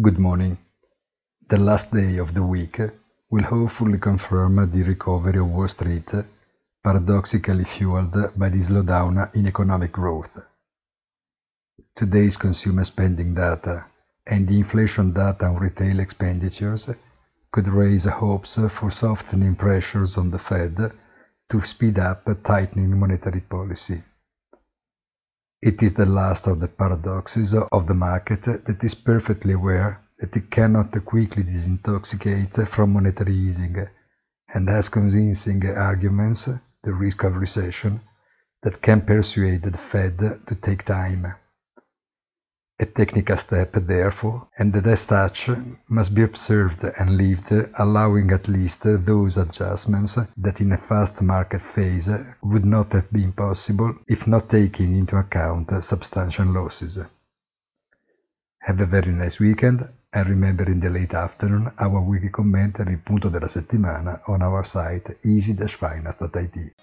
Good morning. The last day of the week will hopefully confirm the recovery of Wall Street, paradoxically fueled by the slowdown in economic growth. Today's consumer spending data and the inflation data on retail expenditures could raise hopes for softening pressures on the Fed to speed up tightening monetary policy. It is the last of the paradoxes of the market that is perfectly aware that it cannot quickly disintoxicate from monetary easing and has convincing arguments, the risk of recession, that can persuade the Fed to take time a technical step, therefore, and as such must be observed and lived, allowing at least those adjustments that in a fast market phase would not have been possible if not taking into account substantial losses. Have a very nice weekend and remember in the late afternoon our weekly commentary punto della settimana on our site easy-finance.it.